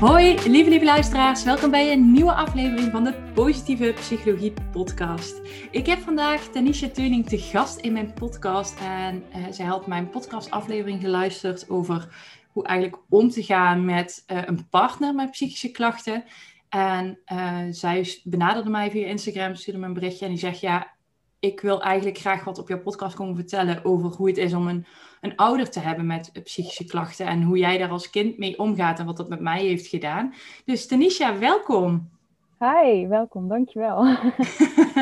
Hoi, lieve lieve luisteraars. Welkom bij een nieuwe aflevering van de Positieve Psychologie Podcast. Ik heb vandaag Tanisha Teuning te gast in mijn podcast. En uh, zij had mijn podcastaflevering geluisterd over hoe eigenlijk om te gaan met uh, een partner met psychische klachten. En uh, zij benaderde mij via Instagram, stuurde me een berichtje en die zegt: Ja, ik wil eigenlijk graag wat op jouw podcast komen vertellen over hoe het is om een, een ouder te hebben met psychische klachten en hoe jij daar als kind mee omgaat en wat dat met mij heeft gedaan. Dus Tanisha, welkom. Hi, welkom, dankjewel.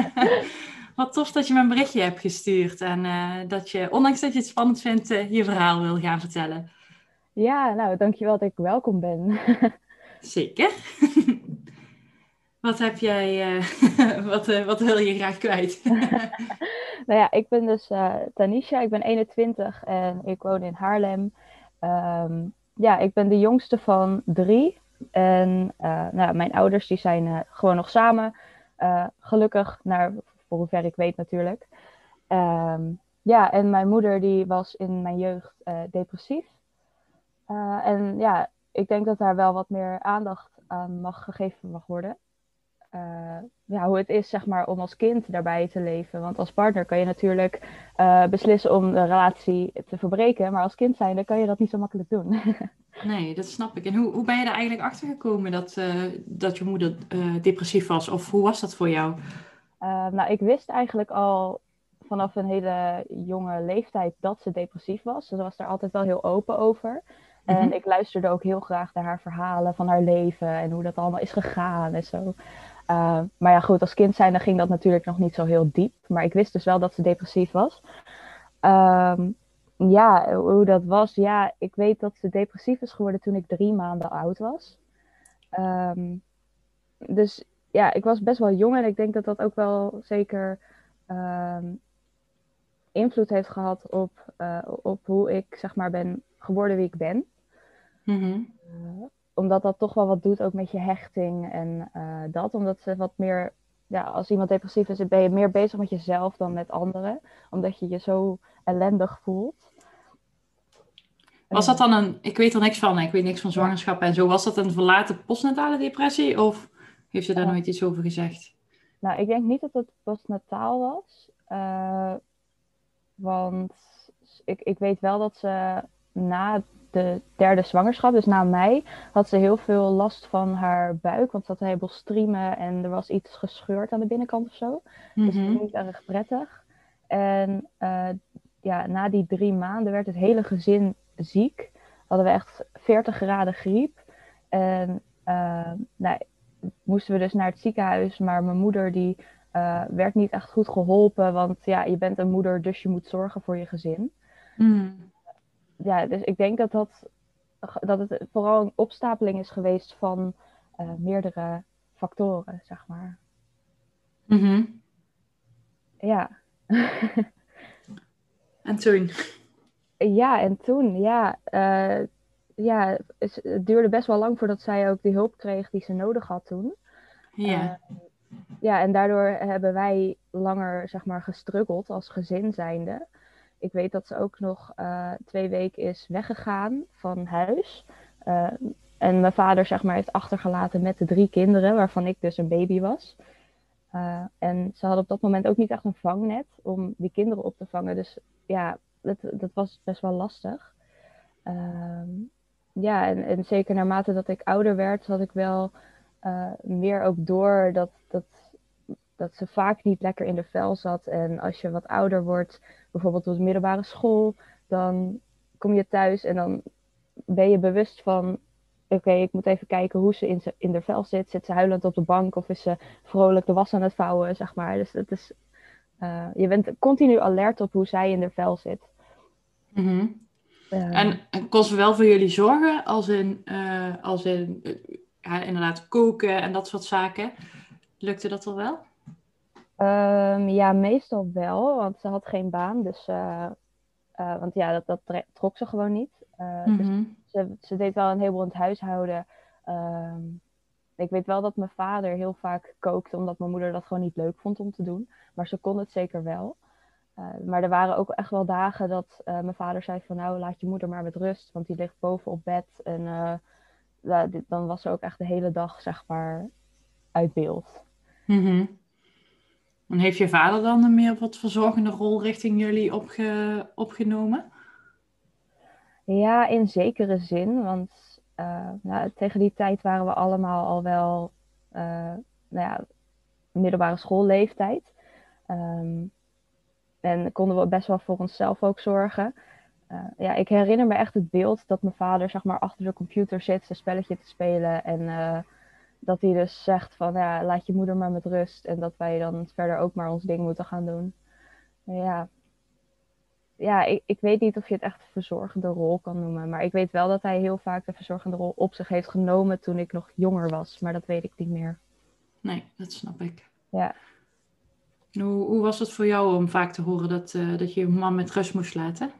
wat tof dat je me een berichtje hebt gestuurd en uh, dat je, ondanks dat je het spannend vindt, uh, je verhaal wil gaan vertellen. Ja, nou, dankjewel dat ik welkom ben. Zeker. Wat heb jij, uh, wat, uh, wat wil je graag kwijt? nou ja, ik ben dus uh, Tanisha, ik ben 21 en ik woon in Haarlem. Um, ja, ik ben de jongste van drie. En nou, mijn ouders die zijn gewoon nog samen. gelukkig, naar, voor hoever ik weet natuurlijk. Um, ja, en mijn moeder die was in mijn jeugd depressief. en ja, ik denk dat daar wel wat meer aandacht aan mag gegeven mag worden. Uh, ja, hoe het is zeg maar, om als kind daarbij te leven. Want als partner kan je natuurlijk uh, beslissen om de relatie te verbreken. Maar als kind zijn, dan kan je dat niet zo makkelijk doen. nee, dat snap ik. En hoe, hoe ben je er eigenlijk achter gekomen dat, uh, dat je moeder depressief was? Of hoe was dat voor jou? nou, ik wist eigenlijk al vanaf een hele jonge leeftijd dat ze depressief was. Ze was daar altijd wel heel open over. En mm -hmm. ik luisterde ook heel graag naar haar verhalen van haar leven en hoe dat allemaal is gegaan en zo. Uh, maar ja, goed, als kind zijn dan ging dat natuurlijk nog niet zo heel diep. Maar ik wist dus wel dat ze depressief was. Um, ja, hoe dat was. Ja, ik weet dat ze depressief is geworden toen ik drie maanden oud was. Um, dus ja, ik was best wel jong en ik denk dat dat ook wel zeker um, invloed heeft gehad op, uh, op hoe ik zeg maar ben geworden wie ik ben. Mm -hmm. uh, omdat dat toch wel wat doet ook met je hechting en uh, dat. Omdat ze wat meer, ja, als iemand depressief is, ben je meer bezig met jezelf dan met anderen. Omdat je je zo ellendig voelt. Was dat dan een, ik weet er niks van, ik weet niks van zwangerschap en zo. Was dat een verlaten postnatale depressie of heeft ze daar uh, nooit iets over gezegd? Nou, ik denk niet dat het postnataal was. Uh, want ik, ik weet wel dat ze na de derde zwangerschap, dus na mij, had ze heel veel last van haar buik. Want ze had een heleboel striemen en er was iets gescheurd aan de binnenkant of zo. Mm -hmm. Dus dat was niet erg prettig. En uh, ja, na die drie maanden werd het hele gezin ziek. Hadden we echt 40 graden griep. En uh, nou, moesten we dus naar het ziekenhuis. Maar mijn moeder die uh, werd niet echt goed geholpen. Want ja, je bent een moeder, dus je moet zorgen voor je gezin. Mm ja, dus ik denk dat, dat, dat het vooral een opstapeling is geweest van uh, meerdere factoren, zeg maar. Mm -hmm. Ja. en toen? Ja, en toen, ja. Uh, ja, het, duurde best wel lang voordat zij ook die hulp kreeg die ze nodig had toen. Ja. Uh, ja, en daardoor hebben wij langer, zeg maar, gestruggeld als gezin zijnde. Ik weet dat ze ook nog uh, twee weken is weggegaan van huis. Uh, en mijn vader zeg maar, heeft achtergelaten met de drie kinderen, waarvan ik dus een baby was. Uh, en ze hadden op dat moment ook niet echt een vangnet om die kinderen op te vangen. Dus ja, dat, dat was best wel lastig. ja, en, en, zeker naarmate dat ik ouder werd, had ik wel meer ook door dat, dat dat ze vaak niet lekker in de vel zat. En als je wat ouder wordt, bijvoorbeeld op de middelbare school, dan kom je thuis en dan ben je bewust van: oké, ik moet even kijken hoe ze in, ze, in de vel zit. Zit ze huilend op de bank of is ze vrolijk de was aan het vouwen, zeg maar. Dus het is, uh, je bent continu alert op hoe zij in de vel zit. Mm -hmm. uh, en, en kon ze wel voor jullie zorgen, als in, uh, als in ja, inderdaad koken en dat soort zaken? Lukte dat al wel? Um, ja, meestal wel, want ze had geen baan. Dus uh, want ja, dat, dat trok ze gewoon niet. dus mhm. ze, ze deed wel een heleboel in het huishouden. Ehm, ik weet wel dat mijn vader heel vaak kookte, omdat mijn moeder dat gewoon niet leuk vond om te doen. Maar ze kon het zeker wel. maar er waren ook echt wel dagen dat mijn vader zei van nou laat je moeder maar met rust, want die ligt boven op bed. En dan was ze ook echt de hele dag zeg maar uit beeld. Mm En heeft je vader dan een meer wat verzorgende rol richting jullie opge opgenomen? Ja, in zekere zin. Want uh, nou, tegen die tijd waren we allemaal al wel uh, nou ja, middelbare schoolleeftijd. Um, en konden we best wel voor onszelf ook zorgen. Uh, ja, ik herinner me echt het beeld dat mijn vader zeg maar, achter de computer zit, een spelletje te spelen. En dat hij dus zegt van ja, laat je moeder maar met rust. En dat wij dan verder ook maar ons ding moeten gaan doen. Ja, ja ik, ik weet niet of je het echt een verzorgende rol kan noemen. Maar ik weet wel dat hij heel vaak de verzorgende rol op zich heeft genomen toen ik nog jonger was. Maar dat weet ik niet meer. Nee, dat snap ik. Ja. Hoe, hoe was het voor jou om vaak te horen dat, uh, dat je je man met rust moest laten?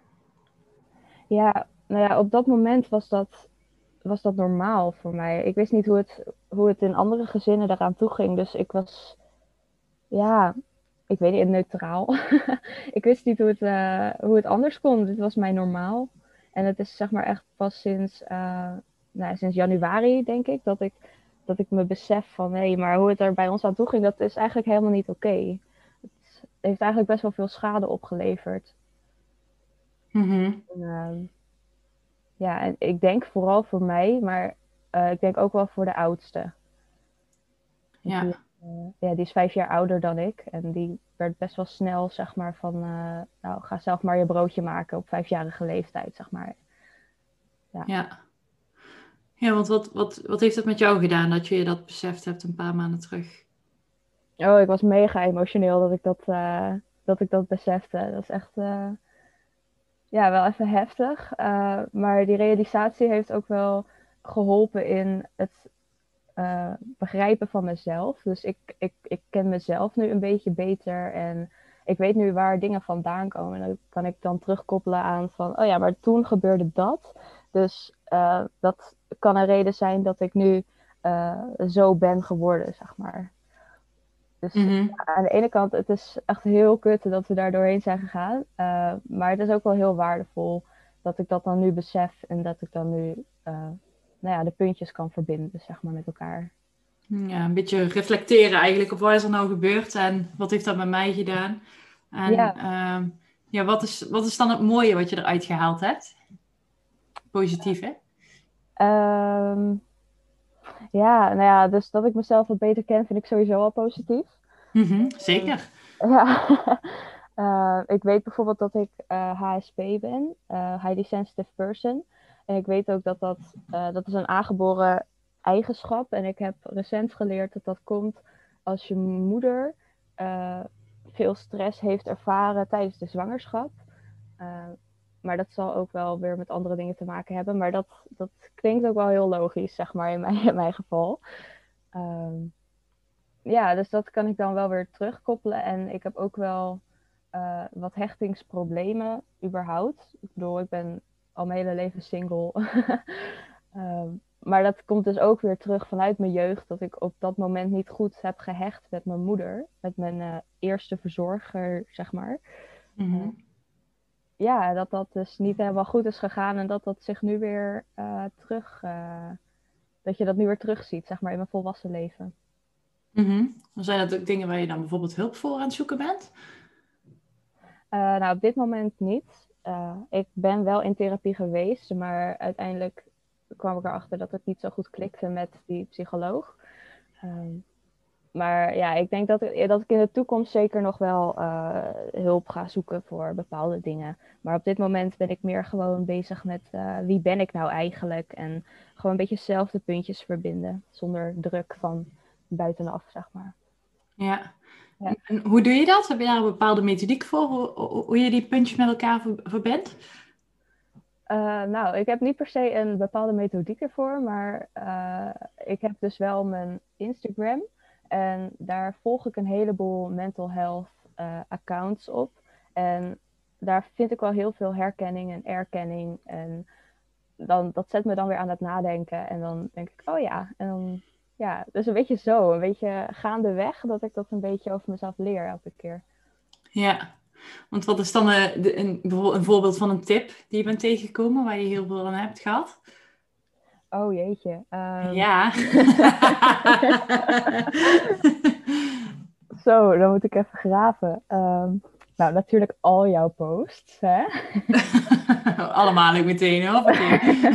Ja, nou ja, op dat moment was dat was dat normaal voor mij. Ik wist niet hoe het, hoe het in andere gezinnen daaraan toe ging. Dus ik was, ja, ik weet niet, neutraal. ik wist niet hoe het, uh, hoe het anders kon. Dit was mij normaal. En het is zeg maar echt pas sinds, uh, nou, sinds januari, denk ik, dat ik, dat ik me besef van hé, hey, maar hoe het er bij ons aan toe ging, dat is eigenlijk helemaal niet oké. Het heeft eigenlijk best wel veel schade opgeleverd. Mm ja, en ik denk vooral voor mij, maar uh, ik denk ook wel voor de oudste. Ja. Die, uh, ja, die is vijf jaar ouder dan ik. En die werd best wel snel, zeg maar, van... Uh, nou, ga zelf maar je broodje maken op vijfjarige leeftijd, zeg maar. Ja, ja. ja want wat, wat, wat heeft het met jou gedaan dat je dat beseft hebt een paar maanden terug? Oh, ik was mega emotioneel dat ik dat, dat, ik dat besefte. Dat is echt ja, wel even heftig. Uh, maar die realisatie heeft ook wel geholpen in het uh, begrijpen van mezelf. Dus ik, ik, ik ken mezelf nu een beetje beter en ik weet nu waar dingen vandaan komen. En dan kan ik dan terugkoppelen aan van, oh ja, maar toen gebeurde dat. Dus uh, dat kan een reden zijn dat ik nu zo ben geworden, zeg maar. Dus mhm. aan de ene kant, het is echt heel kut dat we daar doorheen zijn gegaan. Maar het is ook wel heel waardevol dat ik dat dan nu besef en dat ik dan nu nou ja, de puntjes kan verbinden, zeg maar, met elkaar. Ja, een beetje reflecteren eigenlijk op wat is er nou gebeurd en wat heeft dat met mij gedaan. En ja, uh, ja wat, is, wat is dan het mooie wat je eruit gehaald hebt? Positief, hè? Um, ja, nou ja, dus dat ik mezelf wat beter ken, vind ik sowieso al positief. Mm zeker. ja. uh, ik weet bijvoorbeeld dat ik uh, eh, HSP ben, Highly Sensitive Person. En ik weet ook dat dat, dat is een aangeboren eigenschap. En ik heb recent geleerd dat dat komt als je moeder veel stress heeft ervaren tijdens de zwangerschap. Maar dat zal ook wel weer met andere dingen te maken hebben. Maar dat, dat klinkt ook wel heel logisch, zeg maar, in mijn, in mijn geval. Ehm, ja, dus dat kan ik dan wel weer terugkoppelen. En ik heb ook wel wat hechtingsproblemen überhaupt. Ik bedoel, ik ben al mijn hele leven single. um, maar dat komt dus ook weer terug vanuit mijn jeugd. Dat ik op dat moment niet goed heb gehecht met mijn moeder. Met mijn uh, eerste verzorger, zeg maar. Mm -hmm ja, dat dat dus niet helemaal goed is gegaan en dat dat zich nu weer uh, terug, uh, dat je dat nu weer terugziet, zeg maar, in mijn volwassen leven. Mm zijn dat ook dingen waar je dan bijvoorbeeld hulp voor aan het zoeken bent? Nou, op dit moment niet. Ik ben wel in therapie geweest, maar uiteindelijk kwam ik erachter dat het niet zo goed klikte met die psycholoog. Ehm, maar ja, ik denk dat, dat ik in de toekomst zeker nog wel uh, hulp ga zoeken voor bepaalde dingen. Maar op dit moment ben ik meer gewoon bezig met uh, wie ben ik nou eigenlijk? En gewoon een beetje zelf de puntjes verbinden, zonder druk van buitenaf, zeg maar. Ja. Ja. En hoe doe je dat? Heb je daar een bepaalde methodiek voor, hoe, hoe je die puntjes met elkaar verbindt? Uh, nou, ik heb niet per se een bepaalde methodiek ervoor, maar ik heb dus wel mijn Instagram. En daar volg ik een heleboel mental health uh, accounts op. En daar vind ik wel heel veel herkenning en erkenning. En dan, dat zet me dan weer aan het nadenken. En dan denk ik, oh ja. En dan, ja, dus een beetje zo. Een beetje gaandeweg dat ik dat een beetje over mezelf leer elke keer. Ja, want wat is dan een, eh, een, een voorbeeld van een tip die je bent tegengekomen waar je heel veel aan hebt gehad? Oh jeetje. Um... Ja. Zo, dan moet ik even graven. Um, nou, natuurlijk al jouw posts. Hè? Allemaal ik meteen hoor.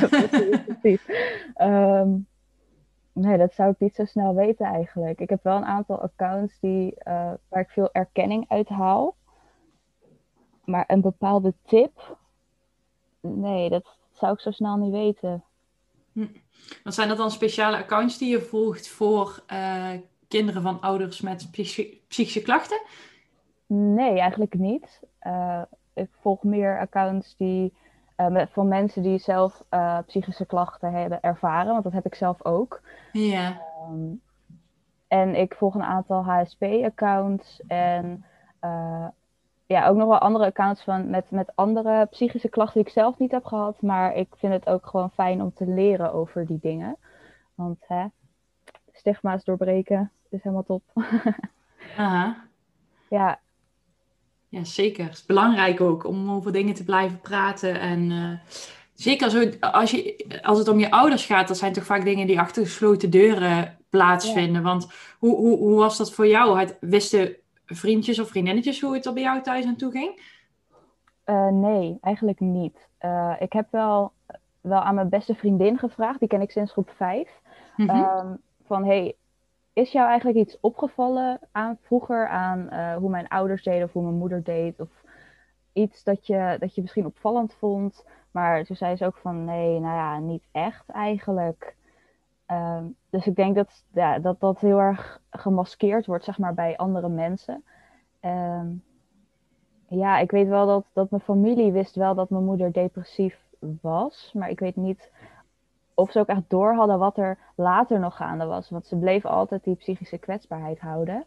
precies, precies. Um, nee, dat zou ik niet zo snel weten eigenlijk. Ik heb wel een aantal accounts die, uh, waar ik veel erkenning uit haal. Maar een bepaalde tip, nee, dat zou ik zo snel niet weten. Hm. Dan zijn dat dan speciale accounts die je volgt voor uh, kinderen van ouders met psychische klachten? Nee, eigenlijk niet. Uh, ik volg meer accounts die, met, van mensen die zelf uh, psychische klachten hebben ervaren, want dat heb ik zelf ook. Ja. Um, en ik volg een aantal HSP-accounts en ja, ook nog wel andere accounts van, met, met andere psychische klachten die ik zelf niet heb gehad. Maar ik vind het ook gewoon fijn om te leren over die dingen. Want hè, stigma's doorbreken is helemaal top. Aha. Ja. Ja, zeker. Het is belangrijk ook om over dingen te blijven praten. En uh, zeker zo, als, je, als het om je ouders gaat, dat zijn toch vaak dingen die achter gesloten deuren plaatsvinden. Ja. Want hoe, hoe, hoe was dat voor jou? Het, wisten vriendjes of vriendinnetjes hoe het er bij jou thuis aan toe ging? Uh, nee, eigenlijk niet. Uh, ik heb wel, wel aan mijn beste vriendin gevraagd, die ken ik sinds groep 5. Mm -hmm. um, van hey, is jou eigenlijk iets opgevallen aan vroeger aan uh, hoe mijn ouders deden of hoe mijn moeder deed? Of iets dat je, dat je misschien opvallend vond? Maar toen zei ze ook van nee, nou ja, niet echt eigenlijk. Um, dus ik denk dat, ja, dat dat heel erg gemaskeerd wordt, zeg maar, bij andere mensen. Um, ja, ik weet wel dat, dat mijn familie wist wel dat mijn moeder depressief was. Maar ik weet niet of ze ook echt door hadden wat er later nog gaande was. Want ze bleef altijd die psychische kwetsbaarheid houden.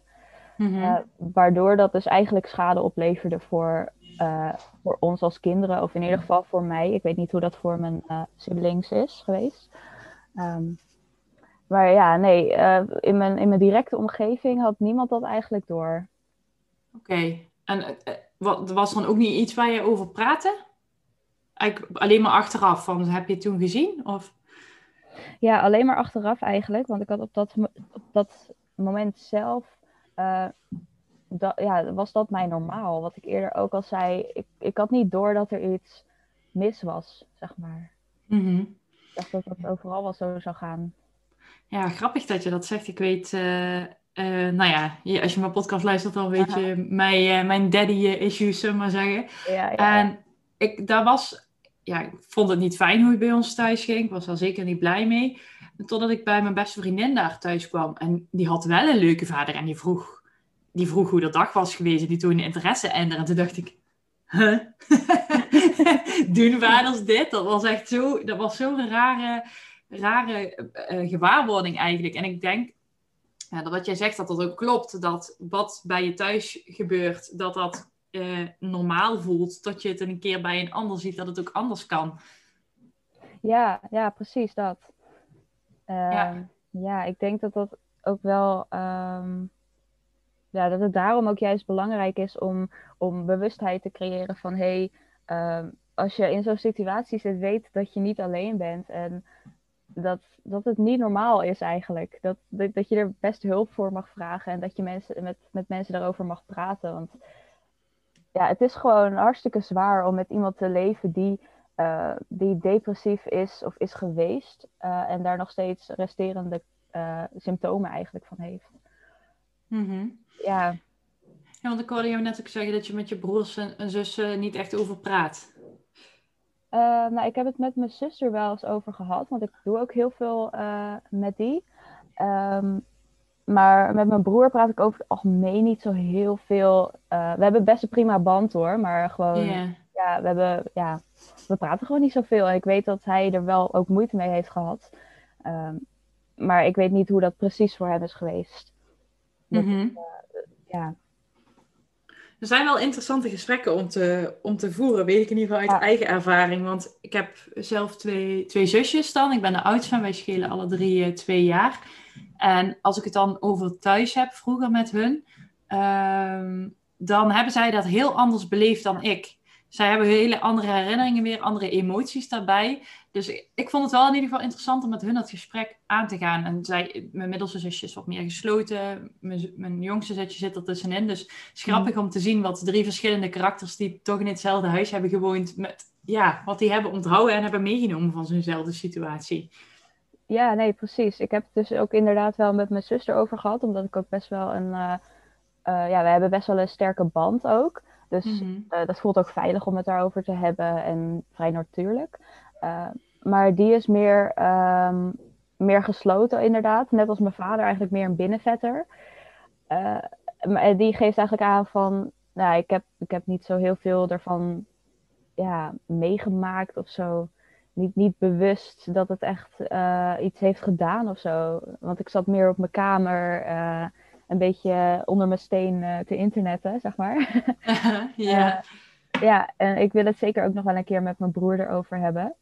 Mm-hmm. Uh, waardoor dat dus eigenlijk schade opleverde voor, uh, voor ons als kinderen. Of in ieder geval voor mij. Ik weet niet hoe dat voor mijn uh, siblings is geweest. Um, maar ja, nee, in, mijn, in mijn directe omgeving had niemand dat eigenlijk door. Oké, okay. en wat, was dan ook niet iets waar je over praatte? Eigenlijk alleen maar achteraf, van heb je het toen gezien? Of? Ja, alleen maar achteraf eigenlijk. Want ik had op dat, op dat moment zelf, uh, dat, ja, was dat mijn normaal. Wat ik eerder ook al zei, ik, ik had niet door dat er iets mis was, zeg maar. Mm-hmm. Ik dacht dat het overal wel zo zou gaan. Ja, grappig dat je dat zegt. Ik weet, uh, uh, nou ja, als je mijn podcast luistert, dan weet Aha. je mijn, mijn daddy-issues, zullen we maar zeggen. Ja, ja, en ik, daar was ja, ik vond het niet fijn hoe het bij ons thuis ging. Ik was daar zeker niet blij mee. Totdat ik bij mijn beste vriendin daar thuis kwam. En die had wel een leuke vader. En die vroeg, die vroeg hoe de dag was geweest. Die toen interesse en En toen dacht ik, huh? Doen vaders dit? Dat was echt zo, dat was zo'n rare, rare uh, gewaarwording eigenlijk. En ik denk dat wat jij zegt, dat dat ook klopt. Dat wat bij je thuis gebeurt, dat dat uh, normaal voelt, dat je het een keer bij een ander ziet dat het ook anders kan. Ja, ja precies dat. Uh, ja. ja, ik denk dat dat ook wel. Um, ja, dat het daarom ook juist belangrijk is om, om bewustheid te creëren van hé, hey, um, als je in zo'n situatie zit, weet dat je niet alleen bent. En dat, dat het niet normaal is eigenlijk. Dat, dat, dat je er best hulp voor mag vragen en dat je mensen, met, met mensen daarover mag praten. Want ja, het is gewoon hartstikke zwaar om met iemand te leven die, uh, die depressief is of is geweest. Uh, en daar nog steeds resterende uh, symptomen eigenlijk van heeft. Mm -hmm. Ja. Ja, want ik hoorde jou net ook zeggen dat je met je broers en, en zussen niet echt over praat. nou, ik heb het met mijn zuster wel eens over gehad, want ik doe ook heel veel met die. Um, maar met mijn broer praat ik over het algemeen niet zo heel veel. Uh, we hebben best een prima band hoor, maar gewoon, yeah. ja, we hebben, ja, we praten gewoon niet zoveel. En ik weet dat hij er wel ook moeite mee heeft gehad. Um, maar ik weet niet hoe dat precies voor hem is geweest. Mm -hmm. uh, ja. Er zijn wel interessante gesprekken om te, om te voeren, weet ik in ieder geval uit eigen ervaring. Want ik heb zelf twee, twee zusjes dan. Ik ben de oudste van, wij schelen alle drie twee jaar. En als ik het dan over thuis heb, vroeger met hun, ehm, dan hebben zij dat heel anders beleefd dan ik. Zij hebben hele andere herinneringen weer, andere emoties daarbij. Dus ik, vond het wel in ieder geval interessant om met hun dat gesprek aan te gaan. En zij, mijn middelste zusje is wat meer gesloten. Mijn, mijn jongste zusje zit er tussenin. Dus het is grappig om te zien wat drie verschillende karakters die toch in hetzelfde huis hebben gewoond, met ja, wat die hebben onthouden en hebben meegenomen van zo'nzelfde situatie. Ja, nee, precies. Ik heb het dus ook inderdaad wel met mijn zuster over gehad, omdat ik ook best wel een. Uh, ja, we hebben best wel een sterke band ook. Dus mhm. eh, dat voelt ook veilig om het daarover te hebben en vrij natuurlijk. maar die is meer, um, meer gesloten, inderdaad. Net als mijn vader, eigenlijk meer een binnenvetter. maar die geeft eigenlijk aan van. Nou, ik heb, ik heb niet zo heel veel ervan ja, meegemaakt of zo niet, niet bewust dat het echt uh, iets heeft gedaan of zo. Want ik zat meer op mijn kamer, uh, een beetje onder mijn steen uh, te internetten, zeg maar. ja. ja, en ik wil het zeker ook nog wel een keer met mijn broer erover hebben.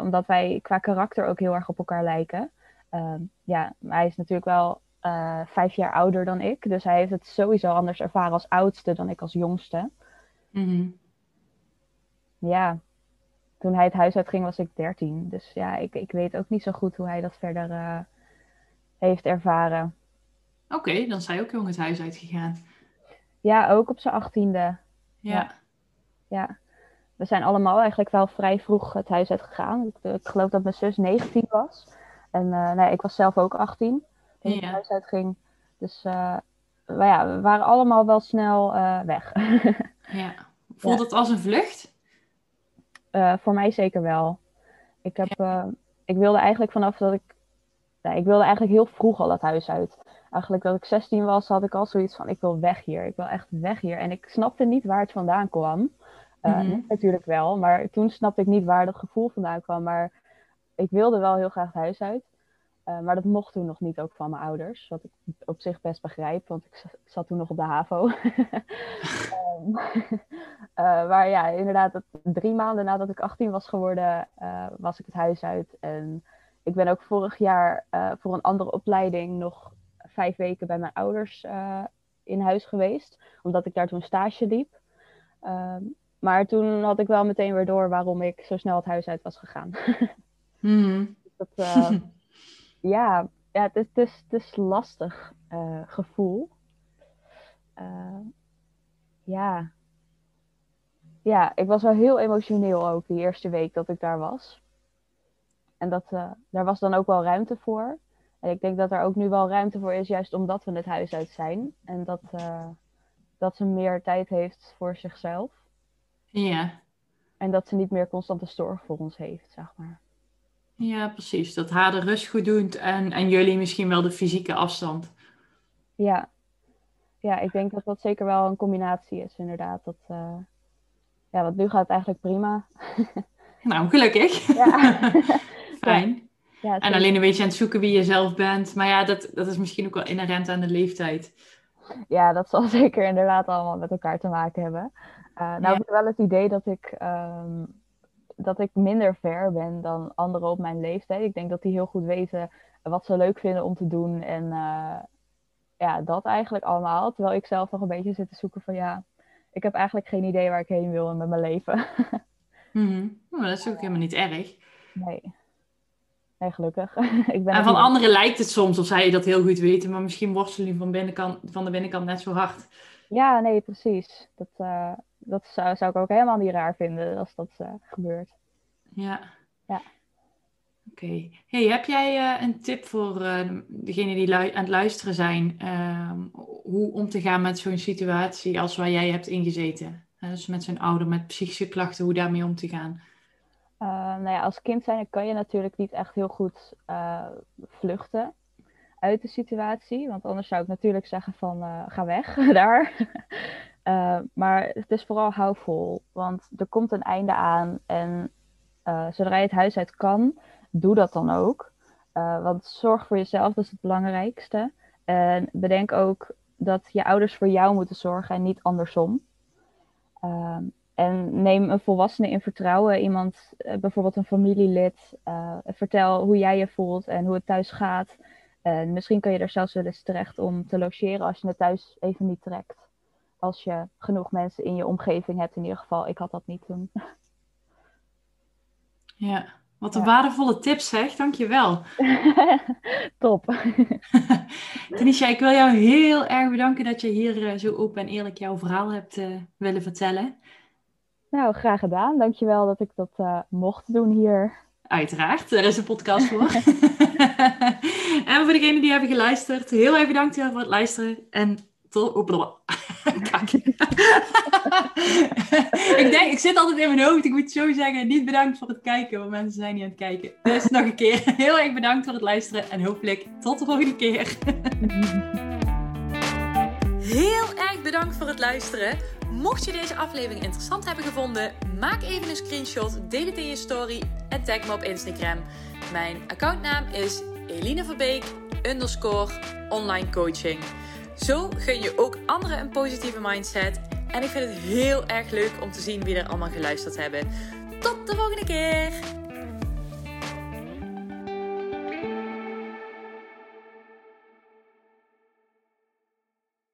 omdat wij qua karakter ook heel erg op elkaar lijken. Ehm, ja, hij is natuurlijk wel vijf jaar ouder dan ik. Dus hij heeft het sowieso anders ervaren als oudste dan ik als jongste. Mm Ja, toen hij het huis uitging was ik 13. Dus ja, ik, ik weet ook niet zo goed hoe hij dat verder uh, heeft ervaren. Oké, dan is hij ook jong het huis uitgegaan. Ja, ook op zijn achttiende. Ja. ja. We zijn allemaal eigenlijk wel vrij vroeg het huis uitgegaan. Ik, ik geloof dat mijn zus 19 was. En uh, nee, ik was zelf ook 18 toen ja. het huis uitging. Dus uh, maar ja, we waren allemaal wel snel weg. ja. Voelt het als een vlucht? Uh, voor mij zeker wel. Ik, heb, uh, ik wilde eigenlijk vanaf dat ik. Nee, ik wilde eigenlijk heel vroeg al dat huis uit. Eigenlijk dat ik 16 was, had ik al zoiets van: ik wil weg hier. Ik wil echt weg hier. En ik snapte niet waar het vandaan kwam. Uh, mm -hmm. Natuurlijk wel, maar toen snapte ik niet waar dat gevoel vandaan kwam. Maar ik wilde wel heel graag het huis uit. Uh, maar dat mocht toen nog niet ook van mijn ouders. Wat ik op zich best begrijp, want ik, zat toen nog op de HAVO. uh, maar ja, inderdaad, dat, drie maanden nadat ik 18 was geworden, uh, was ik het huis uit. En ik ben ook vorig jaar voor een andere opleiding nog vijf weken bij mijn ouders in huis geweest. Omdat ik daar toen stage liep. Ehm, maar toen had ik wel meteen weer door waarom ik zo snel het huis uit was gegaan. mm. dat, ja, ja het, is, het, is, het is lastig uh, gevoel. Uh, ja. ja, ik was wel heel emotioneel ook die eerste week dat ik daar was. En dat, uh, daar was dan ook wel ruimte voor. En ik denk dat er ook nu wel ruimte voor is, juist omdat we het huis uit zijn. En dat, dat ze meer tijd heeft voor zichzelf. Ja. En dat ze niet meer constante zorg voor ons heeft, zeg maar. Ja, precies. Dat haar de rust goed doet en, en jullie misschien wel de fysieke afstand. Ja. Ja, ik denk dat dat zeker wel een combinatie is, inderdaad. Dat, uh... Ja, want nu gaat het eigenlijk prima. nou, gelukkig. Ja. Fijn. Ja, en alleen een beetje aan het zoeken wie je zelf bent. Maar ja, dat, dat is misschien ook wel inherent aan de leeftijd. Ja, dat zal zeker inderdaad allemaal met elkaar te maken hebben. Uh, nou, ja. ik heb wel het idee dat ik um, dat ik minder ver ben dan anderen op mijn leeftijd. Ik denk dat die heel goed weten wat ze leuk vinden om te doen. En uh, ja, dat eigenlijk allemaal. Terwijl ik zelf nog een beetje zit te zoeken van ja, ik heb eigenlijk geen idee waar ik heen wil met mijn leven. mm dat is ook helemaal niet erg. Nee. Nee, gelukkig. ik ben en van anderen lijkt het soms of zij dat heel goed weten, maar misschien worstelen die van, binnenkant, van de binnenkant net zo hard. Ja, nee, precies. Dat, uh, dat zou, zou ik ook helemaal niet raar vinden als dat uh, gebeurt. Ja. Ja. Oké. Hey, heb jij uh, een tip voor uh, degenen die aan het luisteren zijn, ehm, hoe om te gaan met zo'n situatie als waar jij hebt ingezeten? dus met zijn ouder, met psychische klachten, hoe daarmee om te gaan? nou ja, als kind zijn kan je natuurlijk niet echt heel goed vluchten uit de situatie. Want anders zou ik natuurlijk zeggen van ga weg daar. Maar het is vooral hou vol, want er komt een einde aan en zodra je het huis uit kan, doe dat dan ook. Uh, want zorg voor jezelf, dat is het belangrijkste. En bedenk ook dat je ouders voor jou moeten zorgen en niet andersom. Ehm, en neem een volwassene in vertrouwen, iemand, uh, bijvoorbeeld een familielid. Uh, vertel hoe jij je voelt en hoe het thuis gaat. En misschien kun je er zelfs wel eens terecht om te logeren als je het thuis even niet trekt. Als je genoeg mensen in je omgeving hebt, in ieder geval. Ik had dat niet toen. Ja, wat een ja. waardevolle tips zeg, dankjewel. Top. Tanisha, ik wil jou heel erg bedanken dat je hier uh, zo open en eerlijk jouw verhaal hebt uh, willen vertellen. Nou, graag gedaan. Dankjewel dat ik dat uh, mocht doen hier. Uiteraard, daar is een podcast voor. en voor degenen die hebben geluisterd, heel erg bedankt voor het luisteren. En tot... Ik denk, ik zit altijd in mijn hoofd. Ik moet zo zeggen, niet bedankt voor het kijken, want mensen zijn niet aan het kijken. Dus nog een keer, heel erg bedankt voor het luisteren. En hopelijk tot de volgende keer. Heel erg bedankt voor het luisteren. Mocht je deze aflevering interessant hebben gevonden, maak even een screenshot, deel het in je story en tag me op Instagram. Mijn accountnaam is Eline Verbeek underscore online coaching. Zo gun je ook anderen een positieve mindset. En ik vind het heel erg leuk om te zien wie er allemaal geluisterd hebben. Tot de volgende keer!